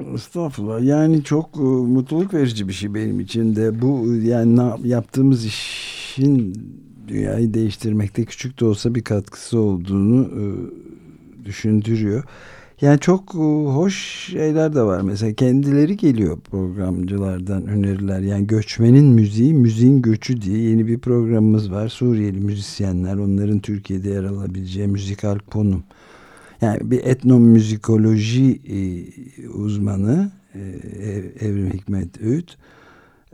Estağfurullah. Yani çok e, mutluluk verici bir şey benim için de. Bu yani yaptığımız işin dünyayı değiştirmekte küçük de olsa bir katkısı olduğunu e, düşündürüyor. Yani çok e, hoş şeyler de var. Mesela kendileri geliyor programcılardan öneriler. Yani göçmenin müziği, müziğin göçü diye yeni bir programımız var. Suriyeli müzisyenler, onların Türkiye'de yer alabileceği müzikal konum. Yani bir etnomüzikoloji e, uzmanı e, Evrim Hikmet Öğüt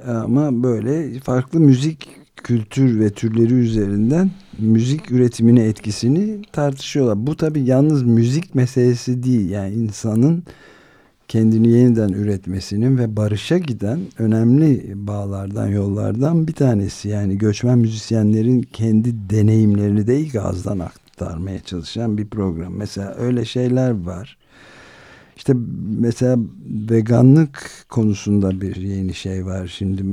ama böyle farklı müzik kültür ve türleri üzerinden müzik üretimine etkisini tartışıyorlar. Bu tabi yalnız müzik meselesi değil. Yani insanın kendini yeniden üretmesinin ve barışa giden önemli bağlardan, yollardan bir tanesi. Yani göçmen müzisyenlerin kendi deneyimlerini de ilk ağızdan aktarmaya çalışan bir program. Mesela öyle şeyler var. İşte mesela veganlık konusunda bir yeni şey var. Şimdi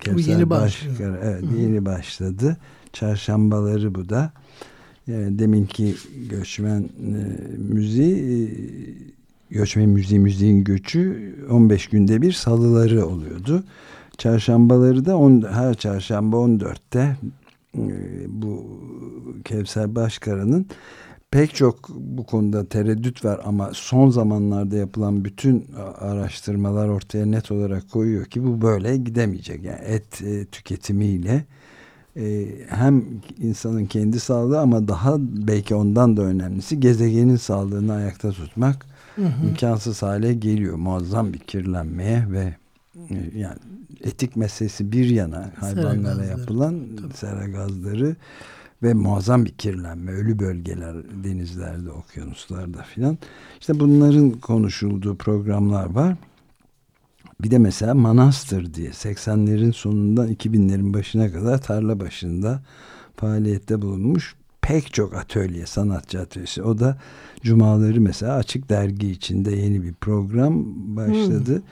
Kevser yeni Başkar, evet Hı. yeni başladı. Çarşambaları bu da. Yani deminki göçmen e, müziği e, göçmen müziği müziğin göçü 15 günde bir salıları oluyordu. Çarşambaları da on, her çarşamba 14'te e, bu Kevser Başkara'nın pek çok bu konuda tereddüt var ama son zamanlarda yapılan bütün araştırmalar ortaya net olarak koyuyor ki bu böyle gidemeyecek. Yani et e, tüketimiyle e, hem insanın kendi sağlığı ama daha belki ondan da önemlisi gezegenin sağlığını ayakta tutmak hı hı. imkansız hale geliyor. Muazzam bir kirlenmeye ve e, yani etik meselesi bir yana hayvanlara yapılan sera gazları ve muazzam bir kirlenme, ölü bölgeler denizlerde, okyanuslarda filan. İşte bunların konuşulduğu programlar var. Bir de mesela Manastır diye 80'lerin sonundan 2000'lerin başına kadar tarla başında faaliyette bulunmuş pek çok atölye, sanatçı atölyesi. O da cumaları mesela açık dergi içinde yeni bir program başladı. Hmm.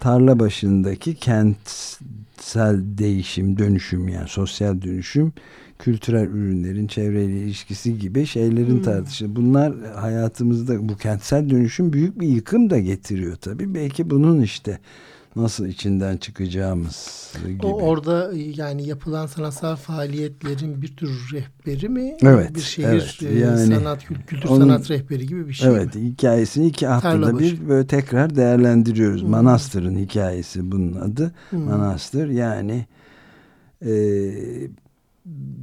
Tarla başındaki kentsel değişim, dönüşüm yani sosyal dönüşüm kültürel ürünlerin çevreyle ilişkisi gibi şeylerin hmm. tartışılır. Bunlar hayatımızda bu kentsel dönüşüm büyük bir yıkım da getiriyor tabii. Belki bunun işte nasıl içinden çıkacağımız gibi. O orada yani yapılan sanatsal faaliyetlerin bir tür rehberi mi? Evet. Bir şehir evet, e, yani, sanat kültür onun, sanat rehberi gibi bir şey Evet mi? hikayesini iki haftada bir böyle tekrar değerlendiriyoruz. Hmm. Manastır'ın hikayesi bunun adı. Hmm. Manastır yani e,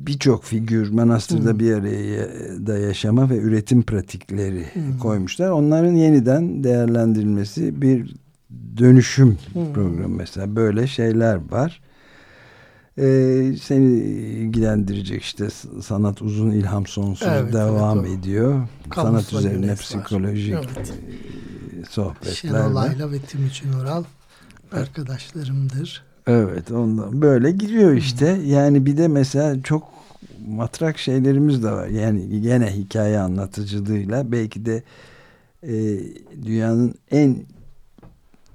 birçok figür manastırda hmm. bir araya da yaşama ve üretim pratikleri hmm. koymuşlar. Onların yeniden değerlendirilmesi bir dönüşüm hmm. programı mesela böyle şeyler var. Ee, seni ilgilendirecek işte sanat uzun ilham sonsuz evet, devam evet, ediyor. Kamus sanat üzerine psikolojik evet. E, sohbetler. Şenolay'la ve Timuçin Oral arkadaşlarımdır. Evet ondan böyle gidiyor işte. Hmm. Yani bir de mesela çok matrak şeylerimiz de var. Yani gene hikaye anlatıcılığıyla belki de e, dünyanın en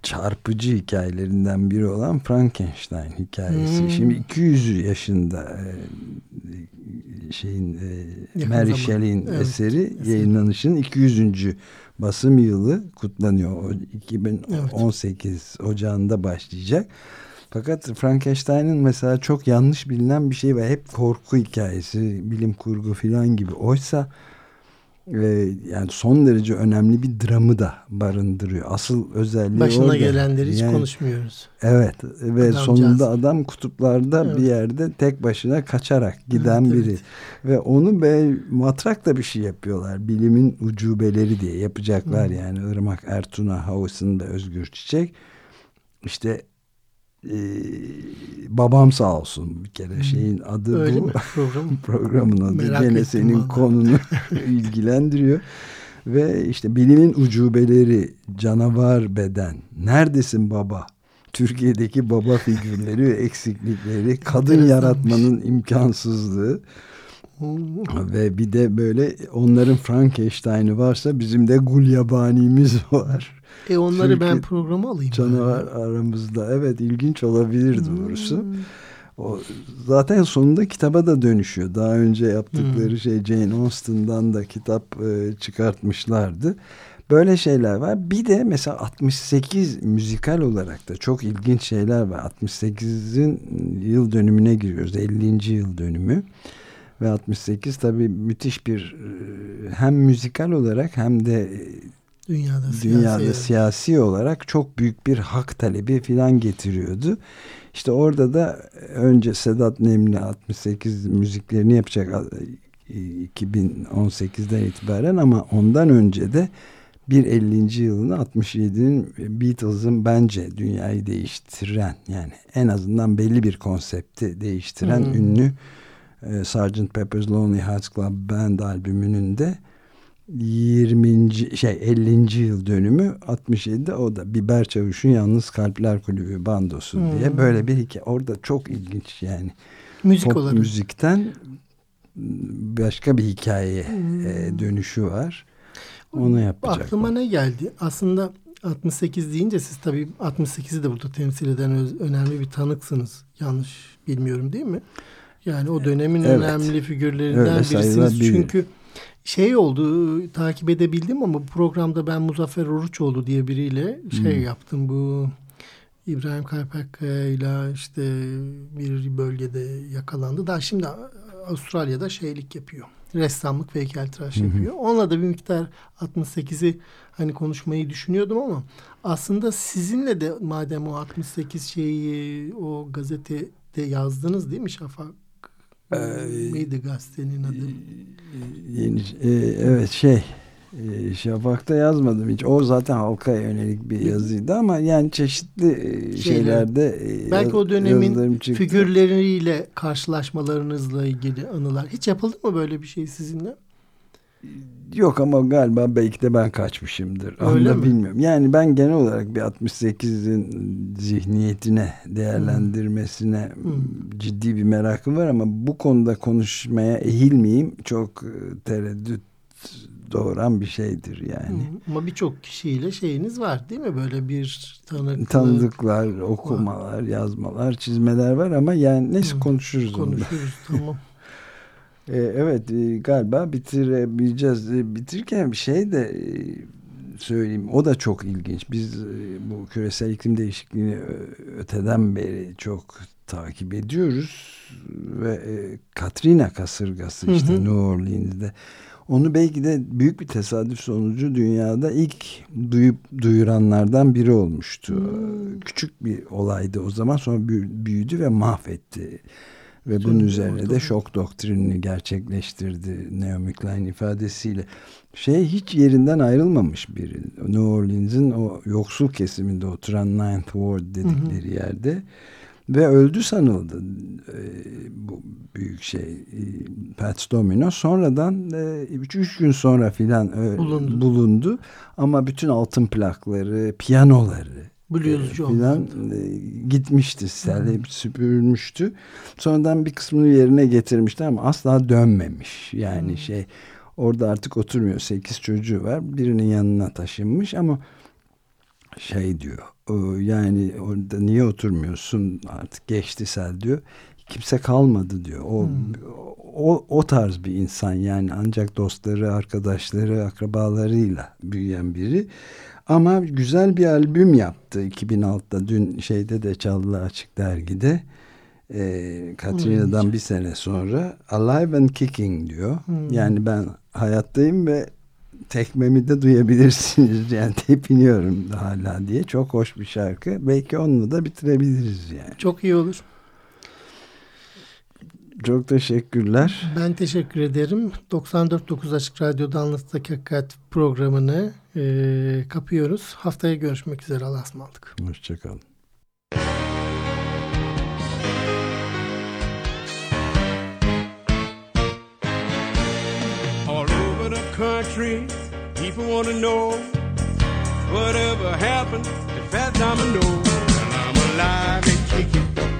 çarpıcı hikayelerinden biri olan Frankenstein hikayesi. Hmm. Şimdi 200 yaşında e, şeyin e, Mary Shelley'in evet, eseri eseri yayınlanışının 200. basım yılı kutlanıyor. O 2018 evet. Ocağında başlayacak. Fakat Frankenstein'ın mesela çok yanlış bilinen bir şey var. Hep korku hikayesi, bilim kurgu filan gibi. Oysa e, yani son derece önemli bir dramı da barındırıyor. Asıl özelliği Başına orada. gelenleri hiç yani, konuşmuyoruz. Evet ve adam sonunda adam kutuplarda evet. bir yerde tek başına kaçarak giden evet, biri. Evet. Ve onu be matrak da bir şey yapıyorlar. Bilimin ucubeleri diye yapacaklar Hı. yani Irmak Ertuna Havas'ın da Özgür Çiçek. İşte e, babam sağ olsun bir kere hmm. şeyin adı Öyle bu. Mi? Program. Programın adı Merak gene senin valla. konunu ilgilendiriyor. Ve işte bilimin ucubeleri, canavar beden, neredesin baba? Türkiye'deki baba figürleri ve eksiklikleri, kadın yaratmanın imkansızlığı ve bir de böyle onların Frankenstein'ı varsa bizim de Gulyabani'miz var. E onları Çünkü ben programa alayım. Canavar yani. aramızda. Evet ilginç olabilir hmm. doğrusu. Hmm. O zaten sonunda kitaba da dönüşüyor. Daha önce yaptıkları hmm. şey Jane Austen'dan da kitap e, çıkartmışlardı. Böyle şeyler var. Bir de mesela 68 müzikal olarak da çok ilginç şeyler var. 68'in yıl dönümüne giriyoruz. 50. yıl dönümü. Ve 68 tabii müthiş bir e, hem müzikal olarak hem de dünyada, dünyada siyasi, siyasi olarak çok büyük bir hak talebi filan getiriyordu. İşte orada da önce Sedat Nemli 68 müziklerini yapacak 2018'den itibaren ama ondan önce de bir 50. yılını 67'nin Beatles'ın bence dünyayı değiştiren yani en azından belli bir konsepti değiştiren hmm. ünlü e, Sgt. Pepper's Lonely Hearts Club Band albümünün de 20. şey 50. yıl dönümü 67'de o da Biber Çavuş'un Yalnız Kalpler Kulübü bandosu hmm. diye böyle bir hikaye. Orada çok ilginç yani. Müzik Pop olarak. müzikten başka bir hikaye hmm. e, dönüşü var. Onu yapacak. Aklıma ne geldi? Aslında 68 deyince siz tabii 68'i de burada temsil eden önemli bir tanıksınız. Yanlış bilmiyorum değil mi? Yani o dönemin evet. önemli figürlerinden Öyle birisiniz. Çünkü şey oldu takip edebildim ama bu programda ben Muzaffer Oruçoğlu diye biriyle şey hmm. yaptım bu İbrahim Kaypakkaya ile işte bir bölgede yakalandı. Daha şimdi Avustralya'da şeylik yapıyor. Ressamlık ve heykeltıraş yapıyor. Onunla da bir miktar 68'i hani konuşmayı düşünüyordum ama aslında sizinle de madem o 68 şeyi o gazetede yazdınız değil mi Şafak? Ee, Neydi gazetenin adı? Yeni, e, evet şey e, Şafak'ta yazmadım hiç. O zaten halka yönelik bir yazıydı ama yani çeşitli e, şeylerde e, belki o dönemin figürleriyle karşılaşmalarınızla ilgili anılar. Hiç yapıldı mı böyle bir şey sizinle? Yok ama galiba belki de ben kaçmışımdır. Onu Öyle da mi? bilmiyorum. Yani ben genel olarak bir 68'in zihniyetine, değerlendirmesine Hmm. ciddi bir merakım var ama bu konuda konuşmaya eğilmeyeyim. Çok e, tereddüt doğuran bir şeydir yani. Hı, Ama birçok kişiyle şeyiniz var değil mi? Böyle bir tanıklık. Tanıdıklar, okumalar, yazmalar, çizmeler var ama yani neyse Hı, konuşuruz onu. Konuşuruz tamam. E, evet e, galiba bitirebileceğiz. E, bitirirken bir şey de e, söyleyeyim. O da çok ilginç. Biz e, bu küresel iklim değişikliğini öteden beri çok takip ediyoruz ve e, Katrina kasırgası Hı işte hı. New Orleans'de onu belki de büyük bir tesadüf sonucu dünyada ilk duyup duyuranlardan biri olmuştu. Hmm. Küçük bir olaydı o zaman sonra büyü- büyüdü ve mahvetti. Ve bunun Canım, üzerine de şok doktrinini gerçekleştirdi Naomi Klein ifadesiyle. Şey hiç yerinden ayrılmamış biri. New Orleans'ın o yoksul kesiminde oturan Ninth Ward dedikleri yerde. Ve öldü sanıldı e, bu büyük şey e, Pat Domino. Sonradan 3 gün sonra filan Bulundu. bulundu. Ama bütün altın plakları, piyanoları Bluescu e, filan e, gitmişti. Sel hep süpürülmüştü. Sonradan bir kısmını yerine getirmişti ama asla dönmemiş. Yani şey orada artık oturmuyor. Sekiz çocuğu var. Birinin yanına taşınmış ama şey diyor. "O, Yani orada niye oturmuyorsun? Artık geçti sel diyor. Kimse kalmadı diyor. O o, o tarz bir insan yani ancak dostları, arkadaşları, akrabalarıyla büyüyen biri. Ama güzel bir albüm yaptı 2006'da. Dün şeyde de çaldılar açık dergide. Ee, Katrina'dan bir sene sonra Alive and Kicking diyor. Yani ben hayattayım ve tekmemi de duyabilirsiniz. Yani tepiniyorum hala diye. Çok hoş bir şarkı. Belki onunla da bitirebiliriz yani. Çok iyi olur. Çok teşekkürler. Ben teşekkür ederim. 94.9 Açık Radyo'da Anlatıdaki Hakikat programını e, kapıyoruz. Haftaya görüşmek üzere. Allah'a ısmarladık. Hoşçakalın. All over the country, people want to know whatever happened to Fat Domino. Well, I'm alive and kicking.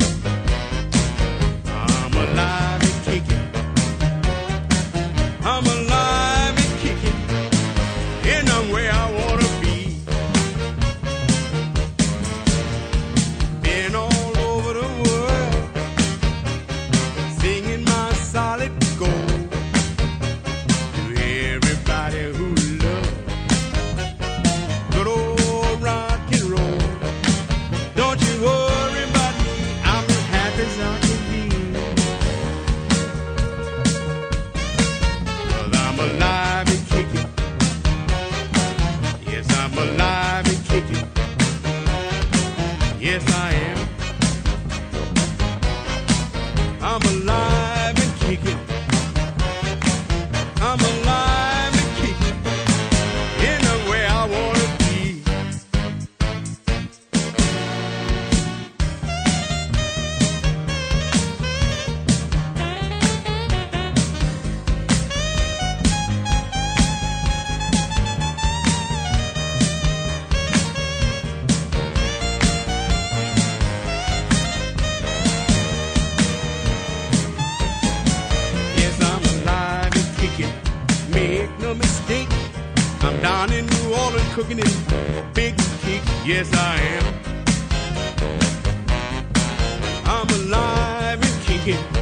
Alive and